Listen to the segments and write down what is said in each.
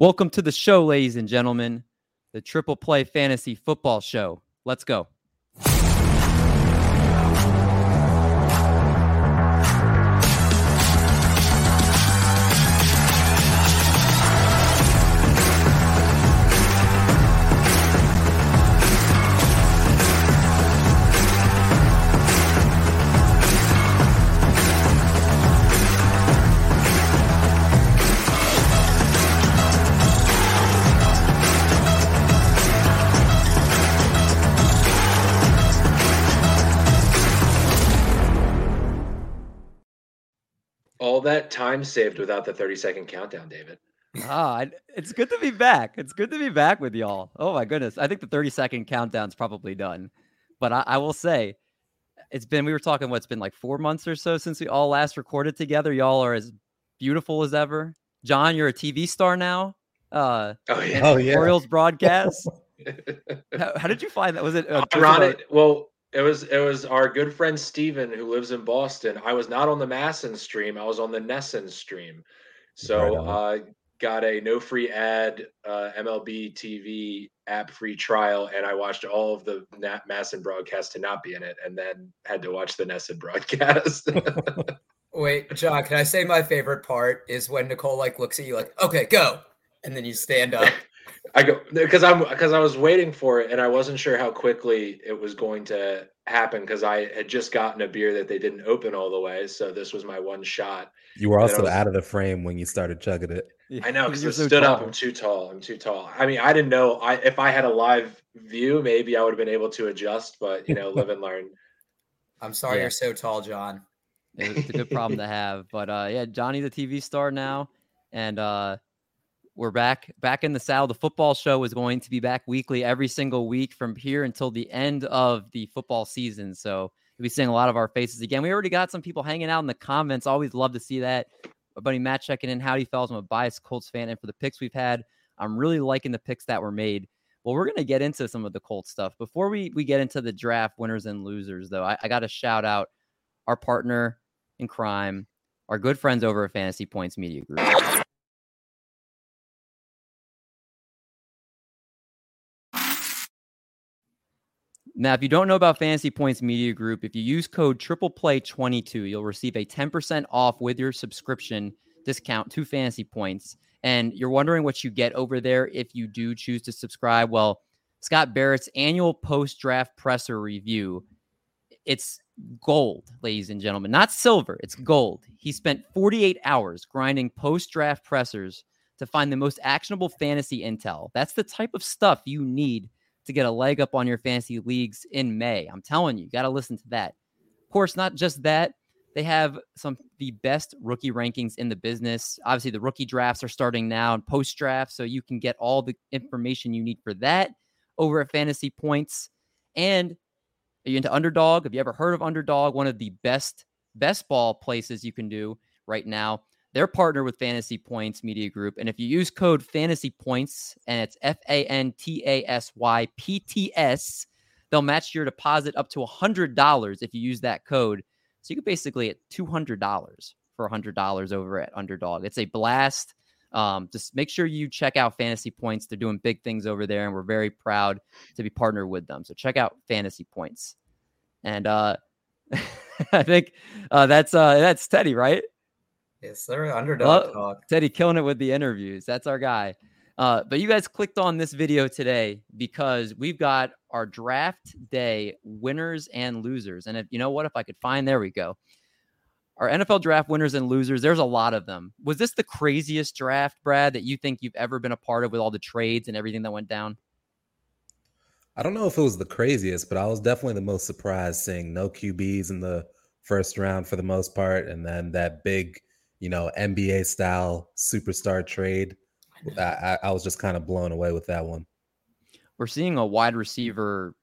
Welcome to the show, ladies and gentlemen, the Triple Play Fantasy Football Show. Let's go. All time saved without the 30 second countdown, David. Ah, it's good to be back. It's good to be back with y'all. Oh my goodness. I think the 30 second countdown's probably done. But I, I will say, it's been, we were talking, what's been like four months or so since we all last recorded together. Y'all are as beautiful as ever. John, you're a TV star now. Uh, oh, yeah. Oh, yeah. Orioles broadcast. how, how, did you find that? Was it uh, ironic? Well, it was it was our good friend Steven who lives in Boston. I was not on the MASN stream. I was on the NESN stream. So right uh got a no free ad uh, MLB TV app free trial and I watched all of the Nat MASN broadcast to not be in it and then had to watch the NESN broadcast. Wait, John, can I say my favorite part is when Nicole like looks at you like, "Okay, go." And then you stand up. I go because I'm because I was waiting for it and I wasn't sure how quickly it was going to happen because I had just gotten a beer that they didn't open all the way, so this was my one shot. You were also was, out of the frame when you started chugging it. I know because I so stood tall. up. I'm too tall. I'm too tall. I mean, I didn't know. I if I had a live view, maybe I would have been able to adjust, but you know, live and learn. I'm sorry yeah. you're so tall, John. It's a good problem to have, but uh, yeah, Johnny's a TV star now, and uh, we're back back in the saddle. The football show is going to be back weekly every single week from here until the end of the football season. So you'll be seeing a lot of our faces again. We already got some people hanging out in the comments. Always love to see that. My buddy Matt checking in. Howdy, fellas. I'm a biased Colts fan, and for the picks we've had, I'm really liking the picks that were made. Well, we're gonna get into some of the Colts stuff before we we get into the draft winners and losers. Though I, I got to shout out our partner in crime, our good friends over at Fantasy Points Media Group. Now, if you don't know about Fantasy Points Media Group, if you use code Triple Play 22 you'll receive a 10% off with your subscription discount to Fantasy Points. And you're wondering what you get over there if you do choose to subscribe. Well, Scott Barrett's annual post draft presser review, it's gold, ladies and gentlemen, not silver, it's gold. He spent 48 hours grinding post draft pressers to find the most actionable fantasy intel. That's the type of stuff you need to get a leg up on your fantasy leagues in May. I'm telling you, you got to listen to that. Of course, not just that, they have some the best rookie rankings in the business. Obviously, the rookie drafts are starting now and post draft, so you can get all the information you need for that over at Fantasy Points. And are you into Underdog? Have you ever heard of Underdog? One of the best best ball places you can do right now. They're partnered with Fantasy Points Media Group. And if you use code Fantasy Points and it's F A N T A S Y P T S, they'll match your deposit up to $100 if you use that code. So you could basically get $200 for $100 over at Underdog. It's a blast. Um, just make sure you check out Fantasy Points. They're doing big things over there, and we're very proud to be partnered with them. So check out Fantasy Points. And uh, I think uh, that's uh, that's Teddy, right? Yes, sir. Underdog well, talk. Teddy killing it with the interviews. That's our guy. Uh, but you guys clicked on this video today because we've got our draft day winners and losers. And if you know what, if I could find, there we go. Our NFL draft winners and losers, there's a lot of them. Was this the craziest draft, Brad, that you think you've ever been a part of with all the trades and everything that went down? I don't know if it was the craziest, but I was definitely the most surprised seeing no QBs in the first round for the most part. And then that big you know, NBA style superstar trade. I, I, I was just kind of blown away with that one. We're seeing a wide receiver,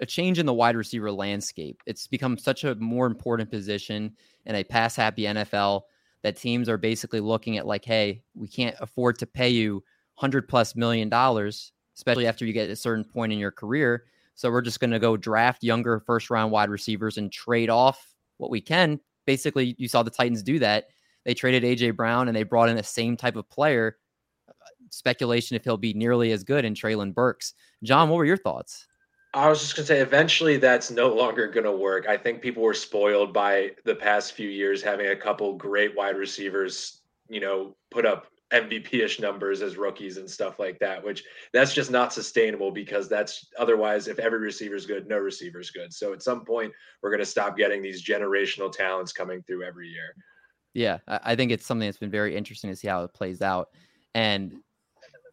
a change in the wide receiver landscape. It's become such a more important position in a pass happy NFL that teams are basically looking at like, hey, we can't afford to pay you hundred plus million dollars, especially after you get a certain point in your career. So we're just going to go draft younger first round wide receivers and trade off what we can. Basically, you saw the Titans do that they traded AJ Brown and they brought in the same type of player. speculation if he'll be nearly as good in Treylon Burks. John, what were your thoughts? I was just going to say, eventually that's no longer going to work. I think people were spoiled by the past few years having a couple great wide receivers, you know, put up MVP-ish numbers as rookies and stuff like that, which that's just not sustainable because that's otherwise if every receiver is good, no receiver is good. So at some point we're going to stop getting these generational talents coming through every year. Yeah, I think it's something that's been very interesting to see how it plays out. And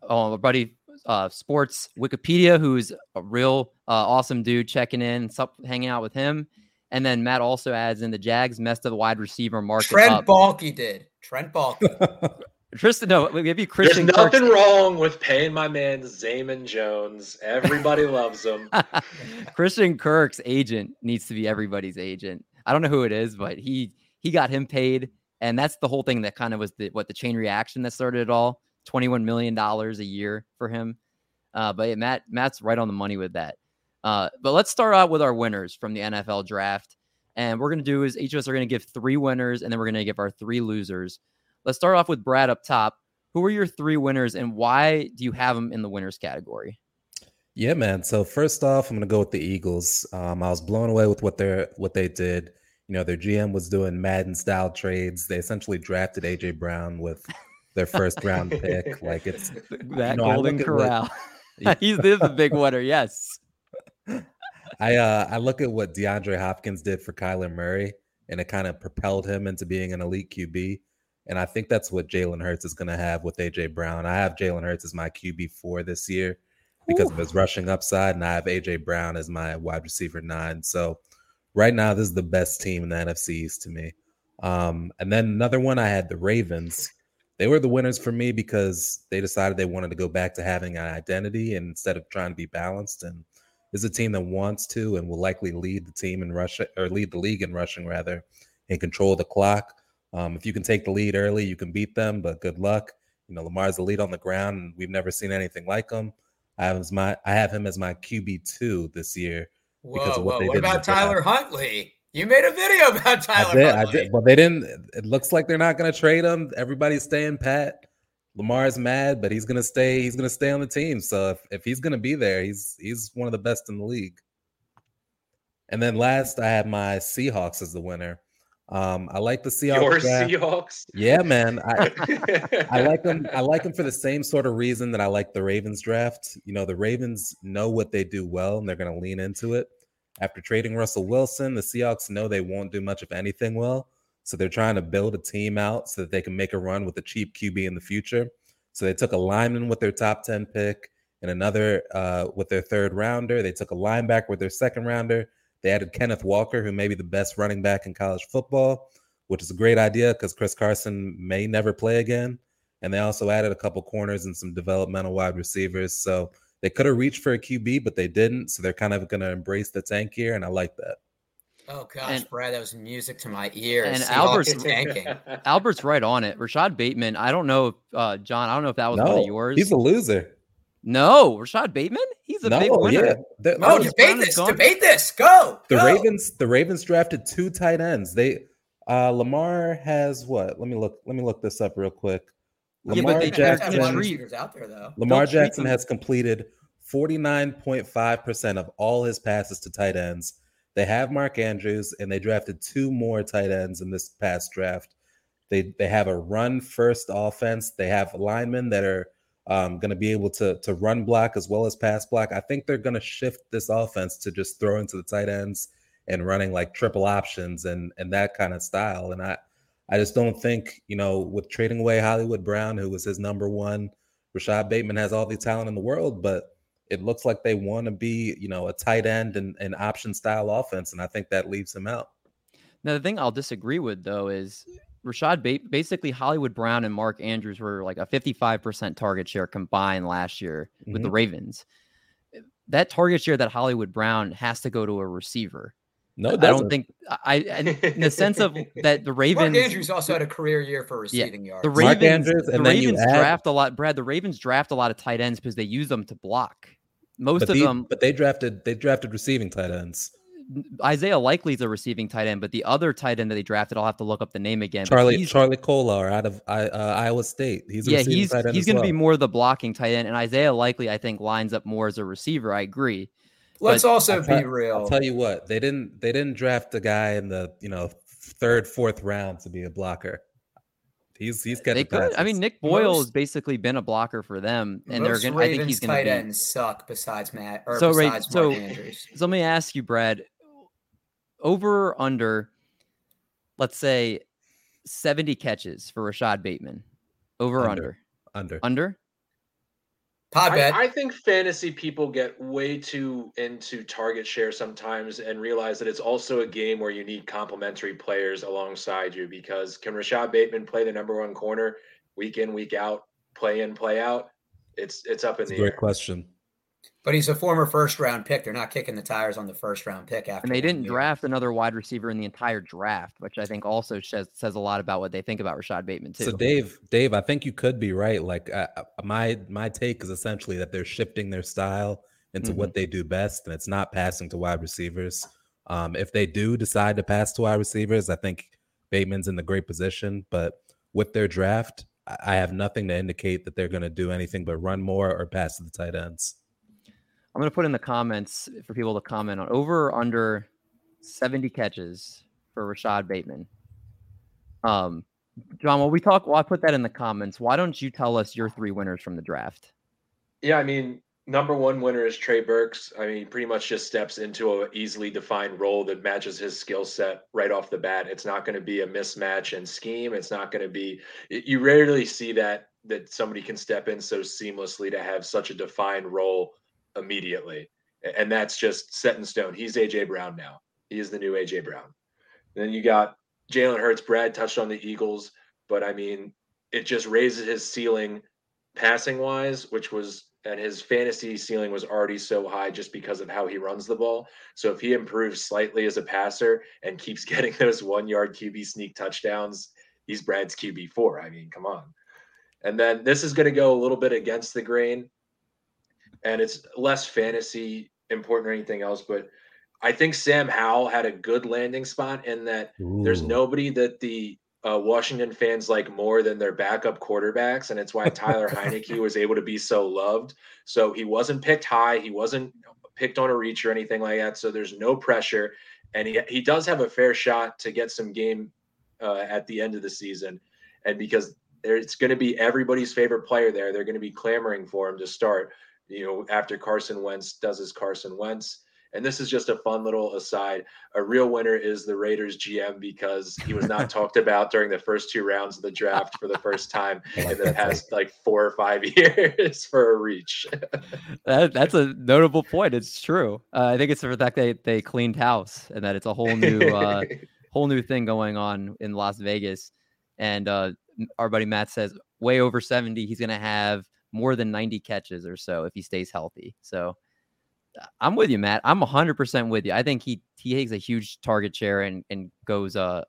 oh, my buddy uh, Sports Wikipedia, who's a real uh, awesome dude, checking in, hanging out with him. And then Matt also adds in the Jags messed up the wide receiver market. Trent up. Baalke did. Trent Baalke. Tristan, no, maybe Christian. There's nothing Kirk's... wrong with paying my man Zayman Jones. Everybody loves him. Christian Kirk's agent needs to be everybody's agent. I don't know who it is, but he he got him paid, and that's the whole thing that kind of was the what the chain reaction that started it all. Twenty one million dollars a year for him. Uh, but yeah, Matt Matt's right on the money with that. Uh, but let's start out with our winners from the NFL draft. And we're gonna do is each of us are gonna give three winners, and then we're gonna give our three losers. Let's start off with Brad up top. Who are your three winners, and why do you have them in the winners category? Yeah, man. So first off, I'm gonna go with the Eagles. Um, I was blown away with what they what they did. You know, their GM was doing Madden style trades. They essentially drafted AJ Brown with their first round pick. Like it's that you know, Golden Corral. What, He's this a big winner. Yes. I uh, I look at what DeAndre Hopkins did for Kyler Murray, and it kind of propelled him into being an elite QB. And I think that's what Jalen Hurts is going to have with AJ Brown. I have Jalen Hurts as my QB four this year because Ooh. of his rushing upside, and I have AJ Brown as my wide receiver nine. So right now, this is the best team in the NFC East to me. Um, and then another one, I had the Ravens. They were the winners for me because they decided they wanted to go back to having an identity instead of trying to be balanced. And is a team that wants to and will likely lead the team in rushing or lead the league in rushing rather and control the clock. Um, if you can take the lead early, you can beat them, but good luck. You know, Lamar's the lead on the ground, and we've never seen anything like him. I have my I have him as my QB two this year because whoa, of what whoa. they what did. What about Tyler Huntley? You made a video about Tyler. I did, Huntley. I did. Well, they didn't. It looks like they're not going to trade him. Everybody's staying pat. Lamar's mad, but he's going to stay. He's going to stay on the team. So if, if he's going to be there, he's he's one of the best in the league. And then last, I had my Seahawks as the winner. Um, I like the Seahawks. Your draft. Seahawks. Yeah, man. I, I like them. I like them for the same sort of reason that I like the Ravens draft. You know, the Ravens know what they do well, and they're going to lean into it. After trading Russell Wilson, the Seahawks know they won't do much of anything well, so they're trying to build a team out so that they can make a run with a cheap QB in the future. So they took a lineman with their top ten pick, and another uh, with their third rounder. They took a linebacker with their second rounder they added Kenneth Walker, who may be the best running back in college football, which is a great idea because Chris Carson may never play again. And they also added a couple corners and some developmental wide receivers. So they could have reached for a QB, but they didn't. So they're kind of going to embrace the tank here, and I like that. Oh gosh, and, Brad, that was music to my ears. And Albert's tanking. Albert's right on it. Rashod Bateman. I don't know, if, uh, John. I don't know if that was no, one of yours. He's a loser. No, Rashod Bateman. He's a no, big winner. Yeah. The, no, debate this. Debate this. Go. The go. Ravens. The Ravens drafted two tight ends. They uh Lamar has what? Let me look. Let me look this up real quick. Lamar yeah, Jackson. Out there, though. Lamar Don't Jackson has completed 49.5% of all his passes to tight ends. They have Mark Andrews and they drafted two more tight ends in this past draft. They they have a run first offense. They have linemen that are um, going to be able to to run block as well as pass block. I think they're going to shift this offense to just throw into the tight ends and running like triple options and and that kind of style. And I I just don't think you know with trading away Hollywood Brown, who was his number one, Rashod Bateman has all the talent in the world, but it looks like they want to be you know a tight end and an option style offense, and I think that leaves him out. Now the thing I'll disagree with though is Rashod ba- basically Hollywood Brown and Mark Andrews were like a 55% target share combined last year mm-hmm. with the mm-hmm. Ravens. That target share that Hollywood Brown has to go to a receiver. No, I don't think I in the sense of that the Ravens Mark Andrews also had a career year for receiving yeah, yards. The Ravens, Andrews, the Ravens add, draft a lot, Brad. The Ravens draft a lot of tight ends because they use them to block. Most of the, them, but they drafted they drafted receiving tight ends. Isaiah Likely is a receiving tight end, but the other tight end that they drafted, I'll have to look up the name again. Charlie Charlie Kolar out of uh, Iowa State. He's yeah, he's he's going to well. be more the blocking tight end, and Isaiah Likely I think lines up more as a receiver. I agree. Let's But also I'll tell- be real. I'll tell you what, they didn't they didn't draft a guy in the you know third fourth round to be a blocker. He's he's They catching could. I mean, Nick Boyle Most- has basically been a blocker for them, and Most they're going. to I think he's going to tight be. ends suck besides Matt or So, Ray- besides so- Mark Andrews. So let me ask you, Brad, over or under, let's say, seventy catches for Rashod Bateman. Over or Under. under? under. Under. Pod bet. I, I think fantasy people get way too into target share sometimes and realize that it's also a game where you need complementary players alongside you because can Rashod Bateman play the number one corner week in, week out, play in, play out? It's it's up in That's a the great air. question. But he's a former first round pick. They're not kicking the tires on the first round pick after. And they didn't year. draft another wide receiver in the entire draft, which I think also says says a lot about what they think about Rashod Bateman too. So Dave, Dave, I think you could be right. Like uh, uh, my my take is essentially that they're shifting their style into Mm-hmm. what they do best, and it's not passing to wide receivers. Um, if they do decide to pass to wide receivers, I think Bateman's in the great position. But with their draft, I I have nothing to indicate that they're going to do anything but run more or pass to the tight ends. I'm going to put in the comments for people to comment on over or under 70 catches for Rashod Bateman. Um, John, while we talk, while I put that in the comments, why don't you tell us your three winners from the draft? Yeah, I mean, number one winner is Trey Burks. I mean, pretty much just steps into an easily defined role that matches his skill set right off the bat. It's not going to be a mismatch in scheme. It's not going to be. You rarely see that that somebody can step in so seamlessly to have such a defined role immediately, and that's just set in stone. He's AJ Brown now. He is the new AJ Brown. then you got Jalen Hurts. Brad touched on the Eagles, but I mean, it just raises his ceiling passing wise, which was and his fantasy ceiling was already so high just because of how he runs the ball. So if he improves slightly as a passer and keeps getting those one yard QB sneak touchdowns, he's Brad's QB four. I mean, come on. And then this is going to go a little bit against the grain, and it's less fantasy important or anything else, but I think Sam Howell had a good landing spot in that there's nobody that the uh, Washington fans like more than their backup quarterbacks, and it's why Taylor Heinicke was able to be so loved. So he wasn't picked high, he wasn't picked on a reach or anything like that. So there's no pressure, and he he does have a fair shot to get some game uh, at the end of the season, and because there, it's going to be everybody's favorite player there, they're going to be clamoring for him to start. You know, after Carson Wentz does his Carson Wentz. And this is just a fun little aside. A real winner is the Raiders GM because he was not talked about during the first two rounds of the draft for the first time in the past like four or five years for a reach. That, that's a notable point. It's true. Uh, I think it's the fact that they cleaned house and that it's a whole new uh, whole new thing going on in Las Vegas. And uh, our buddy Matt says way over 70, he's going to have more than 90 catches or so if he stays healthy. So uh, I'm with you, Matt. I'm 100% with you. I think he he takes a huge target share and and goes uh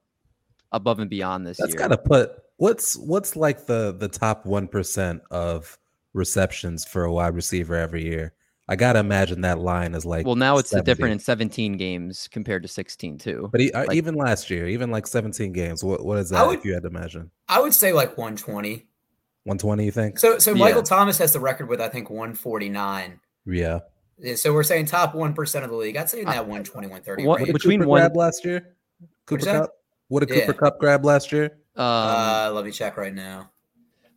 above and beyond this That's year. got to put what's what's like the the top one percent of receptions for a wide receiver every year. I gotta imagine that line is like well, now it's 70. different in 17 games compared to 16 too. But he, uh, like- even last year, even like 17 games, what what is I that? would- if you had to imagine, I would say like 120. 120, you think? So so Yeah. Michael Thomas has the record with I think 149. yeah. Yeah, So we're saying top one percent of the league. I'd say in that 120, 130 What- What did range. between Cooper one- grab last year? Cooper What's? Kupp. What a Cooper Yeah. Kupp grab last year? Um, uh, let me check right now.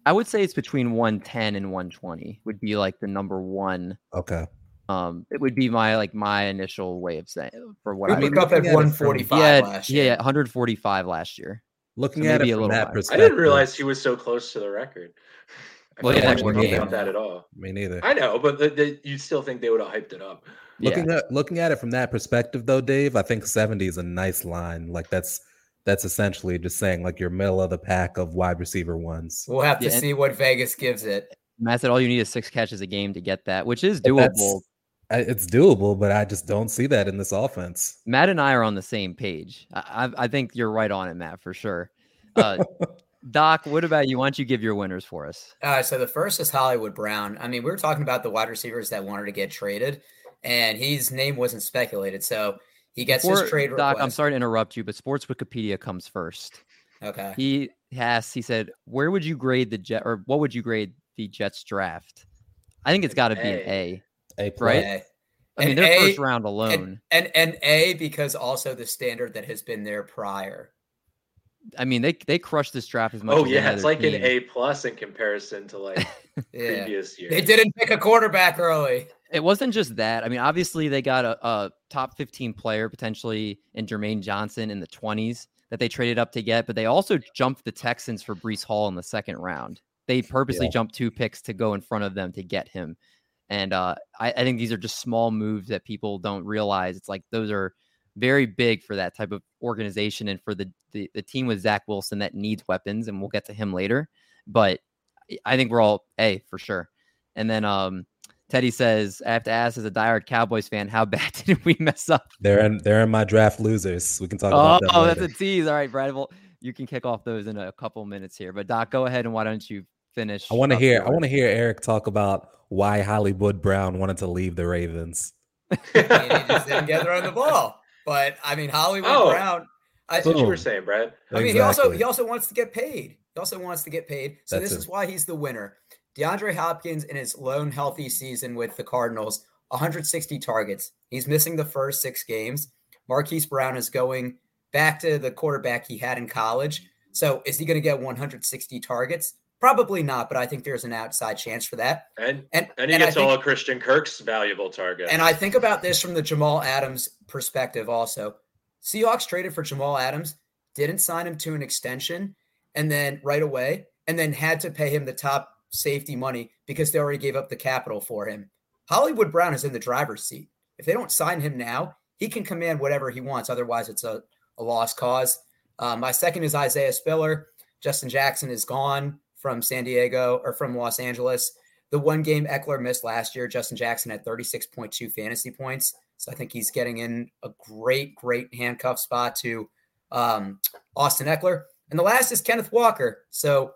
I would say it's between 110 and 120 would be like the number one. Okay. Um, it would be my like my initial way of saying for what Cooper I mean, Kupp at it from- 145 yeah, last year. yeah, 145 last year. Looking So at maybe it a from little that higher. I perspective, I didn't realize he was so close to the record. I Well, felt yeah, like actually, we weren't neither. about that at all. Me neither. I know, but the, the, you'd still think they would have hyped it up. Looking yeah. at looking at it from that perspective, though, Dave, I think 70 is a nice line. Like that's that's essentially just saying like your middle of the pack of wide receiver ones. We'll have to Yeah, see what Vegas gives it. Matt said all you need is six catches a game to get that, which is But that's- doable. I- It's doable, but I just don't see that in this offense. Matt and I are on the same page. I, I, I think you're right on it, Matt, for sure. Uh, Doc, what about you? Why don't you give your winners for us? Uh, so the first is Hollywood Brown. I mean, we were talking about the wide receivers that wanted to get traded, and his name wasn't speculated. So He gets Before- his trade Doc, request. I'm sorry to interrupt you, but Sports Wikipedia comes first. Okay. He has. He said, "Where would you grade the Jet, or what would you grade the Jets draft?" I think it's got to be an A. A plus. Right? A. I mean, An their A- first round alone. And, and and A because also the standard that has been there prior. I mean, they they crushed this draft as much. Oh as yeah, it's other like an. A plus in comparison to like Yeah. previous years. They didn't pick a quarterback early. It wasn't just that. I mean, obviously they got a, a top 15 player potentially in Jermaine Johnson in the 20s that they traded up to get, but they also jumped the Texans for Breece Hall in the second round. They purposely Yeah. jumped two picks to go in front of them to get him. And uh, I, I think these are just small moves that people don't realize. It's like those are very big for that type of organization and for the, the, the team with Zach Wilson that needs weapons, and we'll get to him later. But I think we're all A for sure. And then um, Teddy says, I have to ask as a diehard Cowboys fan, how bad did we mess up? They're in they're in my draft losers. We can talk Oh, about that. oh, that's a tease. All right, Brad. Well, you can kick off those in a couple minutes here. But Doc, go ahead and why don't you finish? I want to up hear I want to hear Eric talk about why Hollywood Brown wanted to leave the Ravens. I mean, he just didn't get throwing the ball. But I mean, Hollywood Oh. Brown. I, That's what you were saying, Brad. I mean, he also he also wants to get paid. He also wants to get paid. So That's this it. is why he's the winner. DeAndre Hopkins in his lone healthy season with the Cardinals, 160 targets. He's missing the first six games. Marquise Brown is going back to the quarterback he had in college. So is he going to get 160 targets? Probably not, but I think there's an outside chance for that. And And and he and gets think- all of Christian Kirk's valuable target. and I think about this from the Jamal Adams perspective also. Seahawks traded for Jamal Adams, didn't sign him to an extension, and then right away, and then had to pay him the top safety money because they already gave up the capital for him. Hollywood Brown is in the driver's seat. If they don't sign him now, he can command whatever he wants. Otherwise, it's a, a lost cause. Uh, my second is Isaiah Spiller. Justin Jackson is gone from San Diego or from Los Angeles. The one game Ekeler missed last year, Justin Jackson had 36.2 fantasy points. So I think he's getting in a great, great handcuff spot to um, Austin Ekeler. And the last is Kenneth Walker. So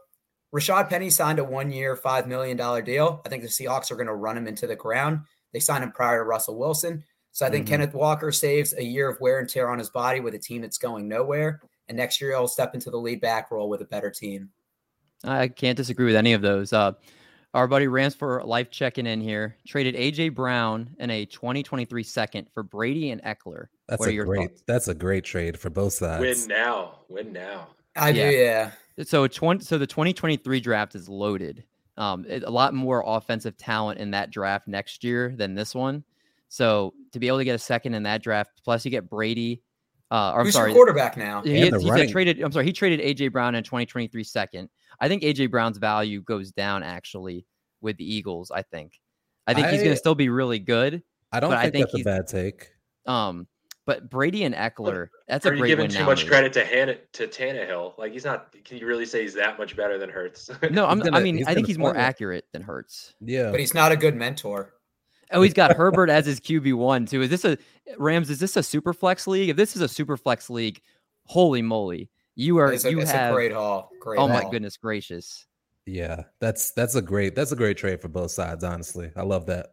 Rashaad Penny signed a one year, $5 million deal. I think the Seahawks are going to run him into the ground. They signed him prior to Russell Wilson. So I think Mhm. Kenneth Walker saves a year of wear and tear on his body with a team that's going nowhere. And next year he'll step into the lead back role with a better team. I can't disagree with any of those. Uh, our buddy Rams for life checking in here traded AJ Brown and a 2023 second for Brady and Ekeler. That's What a great thoughts? that's a great trade for both sides. win now. Win now. I Yeah. do, yeah. So 20, so the 2023 draft is loaded. Um, it- a lot more offensive talent in that draft next year than this one. So to be able to get a second in that draft, plus you get Brady. Uh, or I'm Who's sorry, your quarterback now? he, And he traded. I'm sorry, he traded AJ Brown in 2023 second. I think AJ Brown's value goes down actually with the Eagles. I think. I think he's going to still be really good. I don't but I think, think that's a he's- bad take. Um, but Brady and Ekeler, that's a Are you great giving too now much move. credit to Han- to Tannehill? Like he's not. Can you really say he's that much better than Hurts? No, I'm, I gonna- mean, I think he's more play well. accurate than Hurts. Yeah. But he's not a good mentor. Oh, he's got Herbert as his QB one too. Is this a Rams? Is this a super flex league? If this is a super flex league, holy moly, you are It's, a, you it's have. a great haul. Great oh my goodness gracious! Yeah. That's that's a great that's a great trade for both sides, honestly. I love that.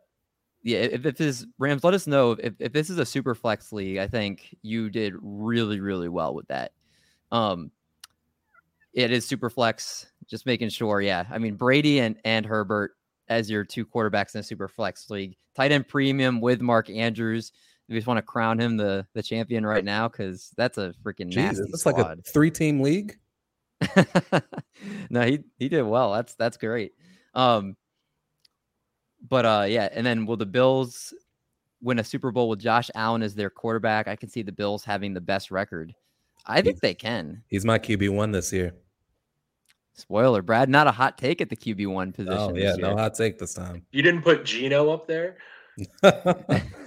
Yeah, if, if this Rams, let us know if, if this is a super flex league. I think you did really really well with that. Um, it is super flex. Just making sure. Yeah, I mean Brady and and Herbert as your two quarterbacks in a super flex league. Tight end premium with Mark Andrews. You just want to crown him the the champion right now because that's a freaking Jesus, nasty it's like a three team league. no, he he did well. That's that's great. Um, but uh, yeah, and then will the Bills win a Super Bowl with Josh Allen as their quarterback? I can see the Bills having the best record. I think He's- they can. He's my QB one this year. Spoiler, Brad, not a hot take at the QB one position. Oh this yeah, year. no hot take this time. you didn't put Geno up there.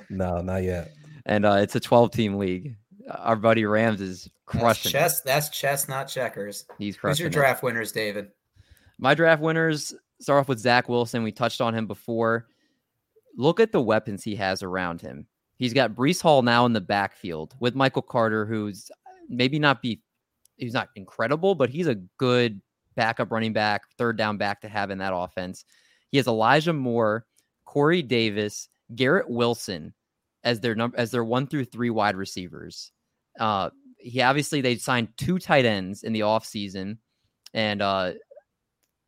no, not yet. and uh, it's a 12 team league. Our buddy Rams is That's crushing. it. chess. That's chess, not checkers. He's crushing. Who's crushing. your it. draft winners, David? My draft winners start off with Zach Wilson. We touched on him before. Look at the weapons he has around him. He's got Breece Hall now in the backfield with Michael Carter, who's maybe not be he's not incredible, but he's a good backup running back, third down back to have in that offense. He has Elijah Moore, Corey Davis, Garrett Wilson, as their number as their one through three wide receivers. Uh, he obviously they signed two tight ends in the offseason and uh,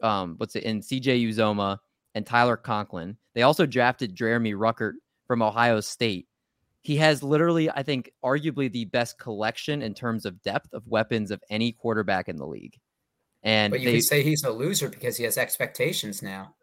um, what's it in CJ Uzomah and Tyler Conklin. They also drafted Jeremy Ruckert from Ohio State. He has literally, I think, arguably the best collection in terms of depth of weapons of any quarterback in the league. And but you they, can say he's a loser because he has expectations now.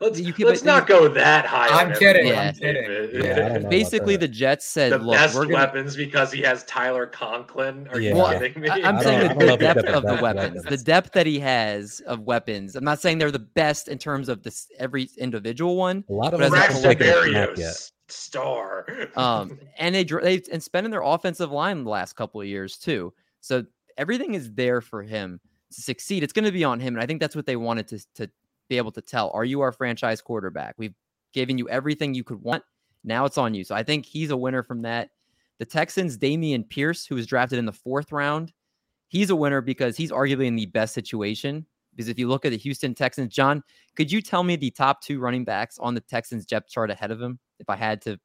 Let's, let's not go that high. I'm kidding. Yeah. I'm kidding. Yeah, Basically, the Jets said, the "Look, best we're gonna, weapons because he has Tyler Conklin. Are Yeah. you Well, kidding me? I, am saying the, I don't know the if he's depth of the weapons, the depth that he has of weapons. I'm not saying they're the best in terms of this every individual one. A lot of But us as a haven't Braxton taken a snap Berrios, yet. star. Um, and they dr- they've and spending their offensive line the last couple of years too. So everything is there for him to succeed. It's going to be on him, and I think that's what they wanted to to be able to tell. Are you our franchise quarterback? We've given you everything you could want. Now it's on you. So I think he's a winner from that. The Texans, Dameon Pierce, who was drafted in the fourth round, he's a winner because he's arguably in the best situation. Because if you look at the Houston Texans, John, could you tell me the top two running backs on the Texans depth chart ahead of him? If I had to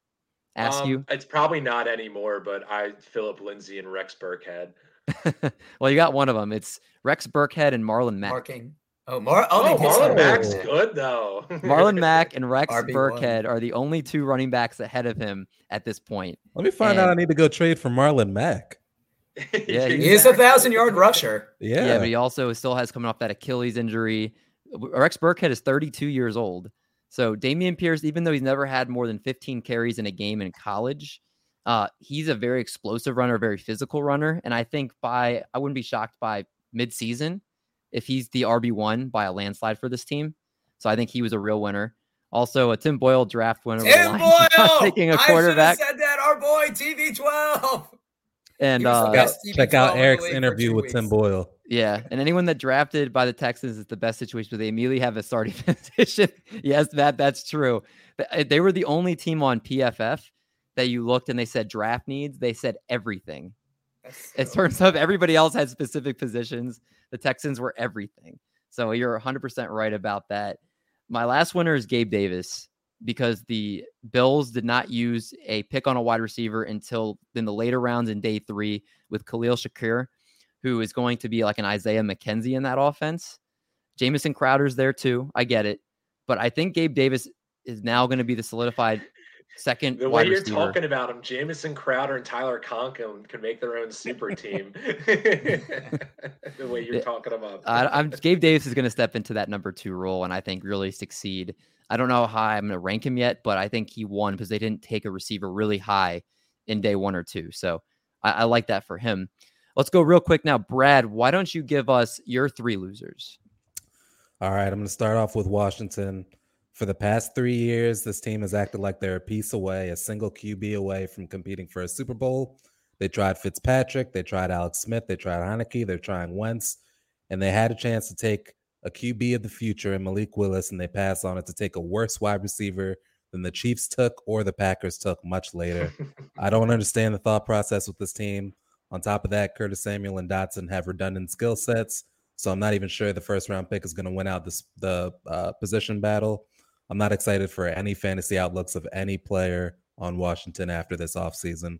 ask Um, you. It's probably not anymore, but I Phillip Lindsay and Rex Burkhead. well, you got one of them. It's Rex Burkhead and Marlon Mack. Marking. Oh, Mar- oh, Oh, Marlon Mack's good though. Marlon Mack and Rex RB1. Burkhead are the only two running backs ahead of him at this point. Let me find out. I need to go trade for Marlon Mack. Yeah, He is a thousand yard rusher. Yeah, Yeah. but he also still has coming off that Achilles injury. Rex Burkhead is 32 years old. So Dameon Pierce, even though he's never had more than 15 carries in a game in college, uh, he's a very explosive runner, very physical runner. And I think by I wouldn't be shocked by midseason if he's the RB1 by a landslide for this team. So I think he was a real winner. Also, a Tim Boyle draft winner. Tim Lions not Boyle. taking a I should have quarterback. said that. Our boy TV12. And He was the uh, best. check TV12 out Eric's interview two with Tim. Boyle. Yeah, and anyone that drafted by the Texans is the best situation, but they immediately have a starting position. yes, that that's true. Uh, They were the only team on PFF that you looked and they said draft needs. They said everything. That's In so- terms of everybody else had specific positions, the Texans were everything. So you're 100% right about that. My last winner is Gabe Davis because the Bills did not use a pick on a wide receiver until in the later rounds in day three with Khalil Shakir, who is going to be like an Isaiah McKenzie in that offense. Jamison Crowder's there too. I get it. But I think Gabe Davis is now going to be the solidified second The way wide you're receiver. talking about him, Jamison Crowder and Tyler Conklin could make their own super team. the way you're Yeah. talking about. I, I'm Gabe Davis is going to step into that number two role and I think really succeed. I don't know how I'm going to rank him yet, but I think he won because they didn't take a receiver really high in day one or two. So I, I like that for him. Let's go real quick now, Brad. Why don't you give us your three losers? All right, I'm going to start off with Washington. For the past three years, this team has acted like they're a piece away, a single QB away from competing for a Super Bowl. They tried Fitzpatrick, they tried Alex Smith, they tried Heinicke, they're trying Wentz, and they had a chance to take a QB of the future in Malik Willis, and they passed on it to take a worse wide receiver than the Chiefs took or the Packers took much later. I don't understand the thought process with this team. On top of that, Curtis Samuel and Dotson have redundant skill sets. So I'm not even sure the first round pick is going to win out this the uh, position battle. I'm not excited for any fantasy outlooks of any player on Washington after this offseason.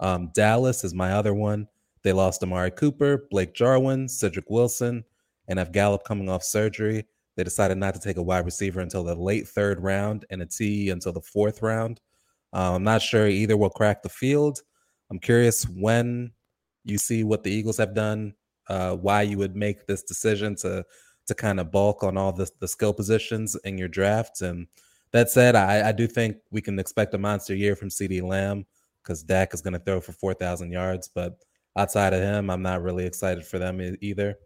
Um, Dallas is my other one. They lost Amari Cooper, Blake Jarwin, Cedric Wilson, and have Gallup coming off surgery. They decided not to take a wide receiver until the late third round and a T until the fourth round. Uh, I'm not sure either will crack the field. I'm curious when you see what the Eagles have done, uh, why you would make this decision to to kind of bulk on all the, the skill positions in your drafts. And that said, I, I do think we can expect a monster year from CeeDee Lamb because Dak is going to throw for 4,000 yards. But outside of him, I'm not really excited for them either.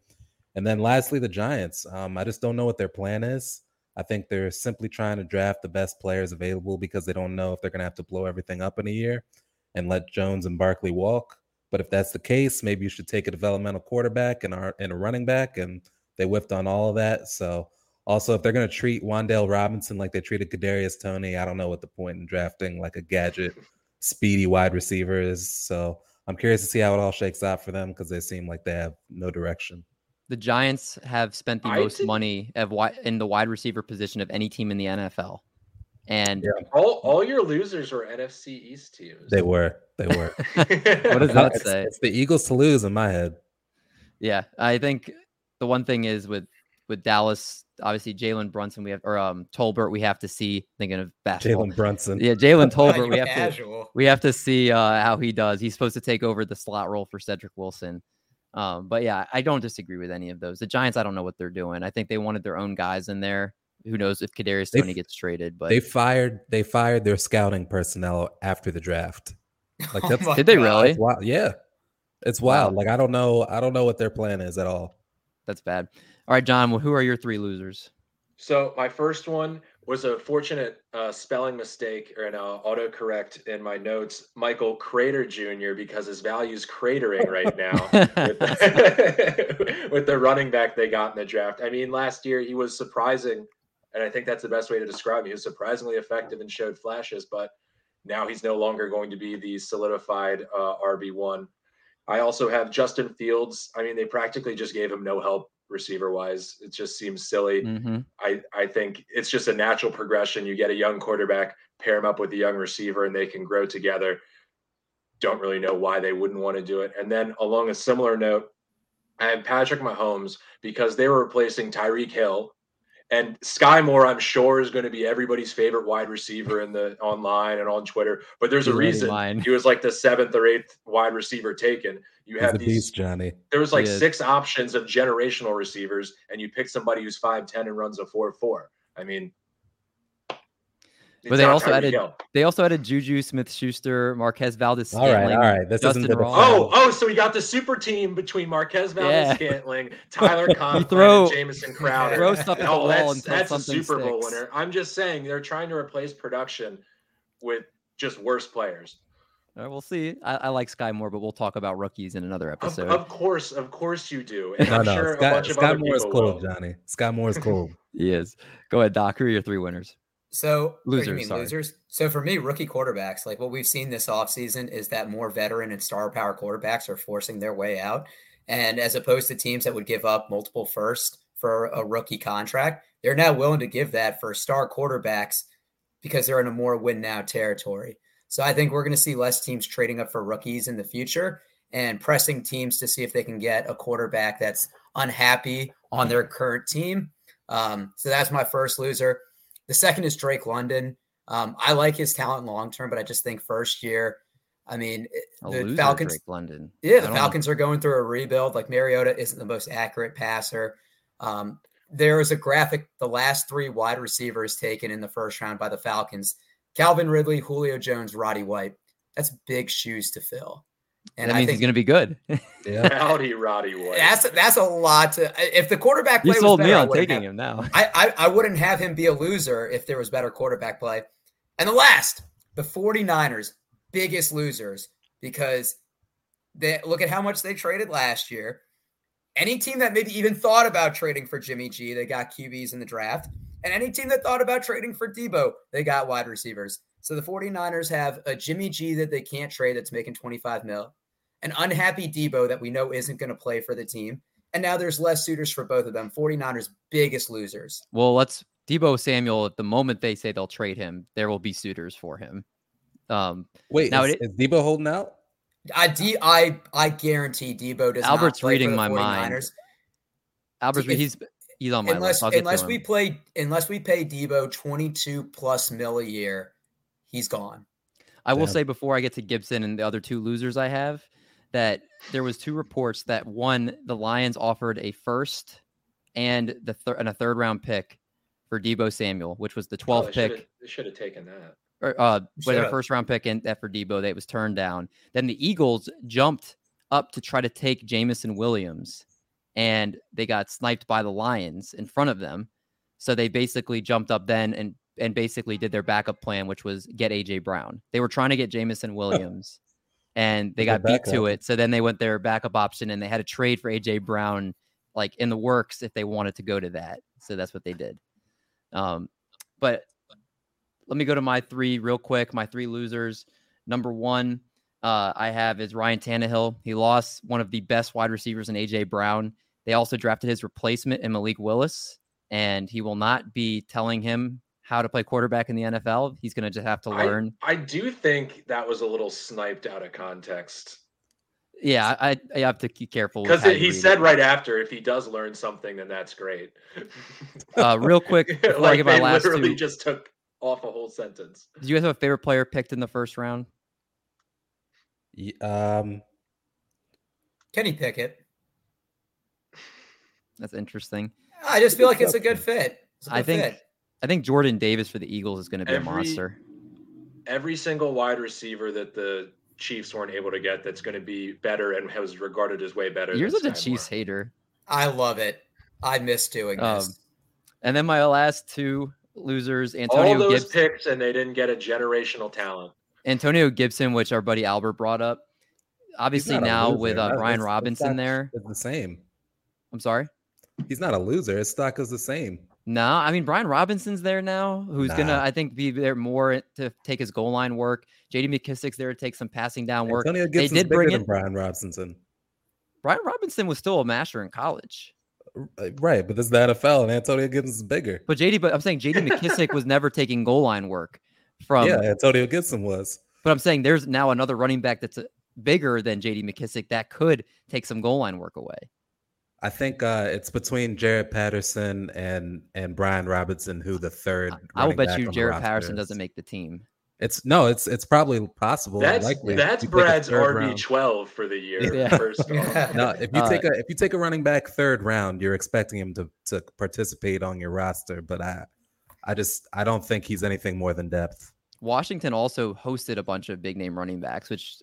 And then lastly, the Giants. Um, I just don't know what their plan is. I think they're simply trying to draft the best players available because they don't know if they're going to have to blow everything up in a year and let Jones and Barkley walk. But if that's the case, maybe you should take a developmental quarterback and, our, and a running back. And they whiffed on all of that. So also, if they're going to treat Wan'Dale Robinson like they treated Kadarius Toney, I don't know what the point in drafting like a gadget, speedy wide receiver is. So I'm curious to see how it all shakes out for them because they seem like they have no direction. The Giants have spent the I most did- money of wi- in the wide receiver position of any team in the NFL. And yeah. all all your losers were NFC East teams. They were. They were. what does that it's, say? It's the Eagles to lose in my head. Yeah, I think the one thing is with with Dallas, obviously Jalen Brunson, we have or um Tolbert, we have to see. Thinking of basketball, Jalen Brunson. Yeah, Jalen Tolbert, we have casual. to we have to see uh, how he does. He's supposed to take over the slot role for Cedric Wilson. Um, but yeah, I don't disagree with any of those. The Giants, I don't know what they're doing. I think they wanted their own guys in there. Who knows if Kadarius Toney gets traded? But they fired they fired their scouting personnel after the draft. Like oh that's oh did they really? Yeah, it's wild. Wow. Like I don't know. I don't know what their plan is at all. That's bad. All right, John. Well, who are your three losers? So my first one was a fortunate uh, spelling mistake or an uh, autocorrect in my notes. Michael Crater Jr. because his value is cratering right now with, the, with the running back they got in the draft. I mean, last year he was surprising, and I think that's the best way to describe him. He was surprisingly effective and showed flashes, but now he's no longer going to be the solidified uh, RB one. I also have Justin Fields. I mean, they practically just gave him no help receiver wise. It just seems silly. Mm-hmm. I, I think it's just a natural progression. You get a young quarterback, pair him up with a young receiver, and they can grow together. Don't really know why they wouldn't want to do it. And then along a similar note, I have Patrick Mahomes because they were replacing Tyreek Hill, and Skyy Moore, I'm sure, is going to be everybody's favorite wide receiver in the online and on Twitter. But there's a reason he was like the seventh or eighth wide receiver taken. You have these beast, Johnny. There was like six options of generational receivers, and you pick somebody who's five ten and runs a four four. I mean, but they also added they also added Juju Smith Schuster, Marquez Valdes All right, all right. This Justin isn't Oh, oh, so we got the super team between Marquez Valdes yeah. Scantling, Tyler Conklin, throw, and Jamison Crowder. Throw stuff at the oh, wall that's, until that's a Super Bowl sticks. winner. I'm just saying they're trying to replace production with just worse players. Right, we'll see. I, I, like Skyy Moore, but we'll talk about rookies in another episode. Of, of course, of course you do. And no, I'm no, sure Sky, Skyy Moore is cool, will. Johnny. Skyy Moore is cool. he is. Go ahead, Doc. Who are your three winners? So losers, mean sorry. losers. So for me, rookie quarterbacks, like what we've seen this offseason is that more veteran and star power quarterbacks are forcing their way out. And as opposed to teams that would give up multiple first for a rookie contract, they're now willing to give that for star quarterbacks because they're in a more win now territory. So I think we're going to see less teams trading up for rookies in the future and pressing teams to see if they can get a quarterback that's unhappy on their current team. Um, so that's my first loser. The second is Drake London. Um, I like his talent long term, but I just think first year, I mean, the Falcons. Drake London. Yeah, the Falcons know. are going through a rebuild. Like Mariota isn't the most accurate passer. Um, there is a graphic. The last three wide receivers taken in the first round by the Falcons: Calvin Ridley, Julio Jones, Roddy White. That's big shoes to fill. And that means he's going to be good. yeah, howdy, Roddy White. That's that's a lot to. If the quarterback play you sold better, me on taking have, him now. I, I I wouldn't have him be a loser if there was better quarterback play. And the last, the 49ers, biggest losers because they look at how much they traded last year. Any team that maybe even thought about trading for Jimmy G, they got QBs in the draft. And any team that thought about trading for Deebo, they got wide receivers. So the 49ers have a Jimmy G that they can't trade that's making 25 mil, an unhappy Deebo that we know isn't going to play for the team. And now there's less suitors for both of them. 49ers biggest losers. Well, let's Deebo Samuel, at the moment they say they'll trade him, there will be suitors for him. Um, Wait, now is, it, is Deebo holding out? I, D, I, I guarantee Deebo does. Albert's reading my 49ers. mind. Albert's if, he's he's on my unless, list. unless we play unless we pay Deebo twenty two plus mil a year, he's gone. I will say before I get to Gibson and the other two losers I have that there was two reports that one the Lions offered a first and the third and a third round pick for Deebo Samuel, which was the 12th oh, pick. They should have taken that. Or, uh, with their first round pick and that for Deebo, that was turned down. Then the Eagles jumped up to try to take Jameson Williams, and they got sniped by the Lions in front of them. So they basically jumped up then and and basically did their backup plan, which was get AJ Brown. They were trying to get Jameson Williams, and they got beat to it. So then they went their backup option, and they had a trade for AJ Brown, like in the works if they wanted to go to that. So that's what they did. Um, but let me go to my three real quick. My three losers. Number one, uh, I have is Ryan Tannehill. He lost one of the best wide receivers in AJ Brown. They also drafted his replacement in Malik Willis, and he will not be telling him how to play quarterback in the NFL. He's going to just have to learn. I, I do think that was a little sniped out of context. Yeah, I, I have to be careful because he said it. right after, if he does learn something, then that's great. uh, real quick, like they literally two, just took off a whole sentence. Do you guys have a favorite player picked in the first round? Um, Kenny Pickett. That's interesting. I just feel like it's a good fit. A good I think fit. I think Jordan Davis for the Eagles is going to be every, a monster. Every single wide receiver that the Chiefs weren't able to get that's going to be better and was regarded as way better. You're such a Chiefs hater. I love it. I miss doing um, this. And then my last two losers, Antonio All those Gibson. picks, and they didn't get a generational talent. Antonio Gibson, which our buddy Albert brought up. Obviously now with uh, Brian Robinson there, it's the same. I'm sorry. He's not a loser. His stock is the same. No, I mean Brian Robinson's there now, who's nah. gonna I think be there more to take his goal line work. J.D. McKissic's there to take some passing down work. Antonio Gibson's they did bring in Brian Robinson. Brian Robinson was still a master in college. Uh, right, but this is the NFL, and Antonio Gibson is bigger. But JD, but I'm saying JD McKissic was never taking goal line work from. Yeah, Antonio Gibson was. But I'm saying there's now another running back that's uh, bigger than JD McKissic that could take some goal line work away. I think uh, it's between Jaret Patterson and and Brian Robinson, who the third. I will bet you Jaret Patterson doesn't make the team. It's no, it's it's probably possible. That's likely. that's Brad's RB twelve for the year. Yeah. First no, if you uh, take a if you take a running back third round, you're expecting him to to participate on your roster. But I I just I don't think he's anything more than depth. Washington also hosted a bunch of big name running backs, which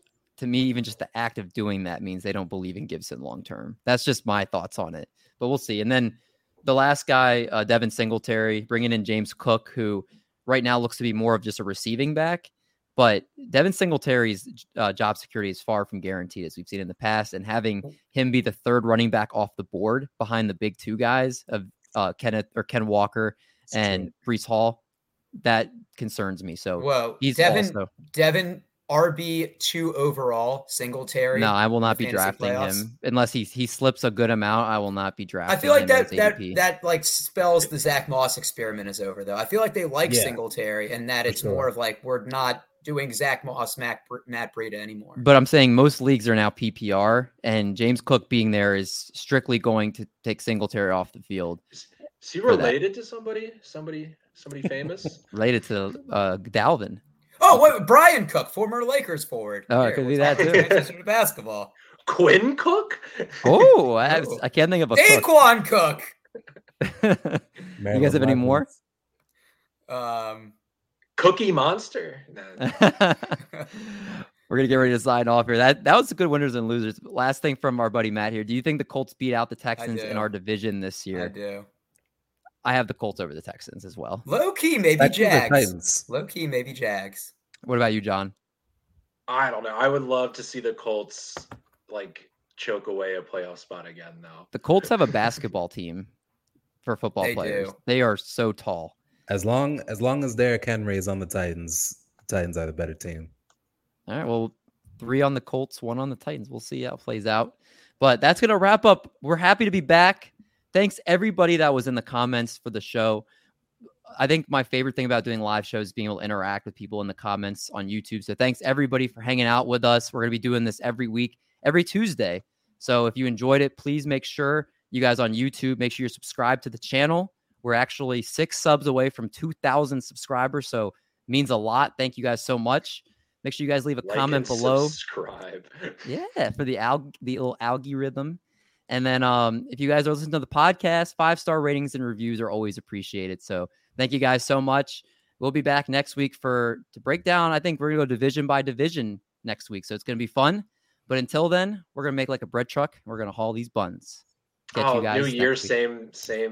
to me, even just the act of doing that means they don't believe in Gibson long term. That's just my thoughts on it. But we'll see. And then the last guy, uh, Devin Singletary, bringing in James Cook, who right now looks to be more of just a receiving back. But Devin Singletary's uh, job security is far from guaranteed, as we've seen in the past. And having him be the third running back off the board behind the big two guys of uh, Kenneth or Ken Walker and. Breece Hall, that concerns me. So well, he's Devin, also Devin RB two overall, Singletary. No, I will not be drafting playoffs. him unless he he slips a good amount. I will not be drafting. I feel like that that that like spells the Zack Moss experiment is over though. I feel like they like yeah, Singletary and that it's sure. more of like we're not doing Zack Moss, Matt, Matt Breida anymore. But I'm saying most leagues are now PPR, and James Cook being there is strictly going to take Singletary off the field. Is he related to somebody? Somebody? Somebody famous? related to uh, Dalvin. Oh, wait, Brian Cook, former Lakers forward. Oh, it could be that too. basketball. Quinn Cook. Oh, I, have, I can't think of a Daequan Cook. Cook. you guys have any more? Um, Cookie Monster. We're gonna get ready to sign off here. That that was a good winners and losers. Last thing from our buddy Matt here. Do you think the Colts beat out the Texans in our division this year? I do. I have the Colts over the Texans as well. Low key, maybe Jags. Low key, maybe Jags. What about you, John? I don't know. I would love to see the Colts like choke away a playoff spot again, though. The Colts have a basketball team for football they players. Do. They are so tall. As long as long as Derrick Henry is on the Titans, the Titans are the better team. All right. Well, three on the Colts, one on the Titans. We'll see how it plays out. But that's gonna wrap up. We're happy to be back thanks everybody that was in the comments for the show. I think my favorite thing about doing live shows is being able to interact with people in the comments on YouTube. So thanks everybody for hanging out with us. We're going to be doing this every week, every Tuesday. So if you enjoyed it, please make sure you guys on YouTube make sure you're subscribed to the channel. We're actually six subs away from 2,000 subscribers, so means a lot. Thank you guys so much. Make sure you guys leave a like comment below. Subscribe. yeah, for the alg the little algorithm. And then um, if you guys are listening to the podcast, five star ratings and reviews are always appreciated. So thank you guys so much. We'll be back next week for to break down. I think we're gonna go division by division next week. So it's gonna be fun. But until then, we're gonna make like a bread truck. We're gonna haul these buns. Catch oh, you guys New Year, same same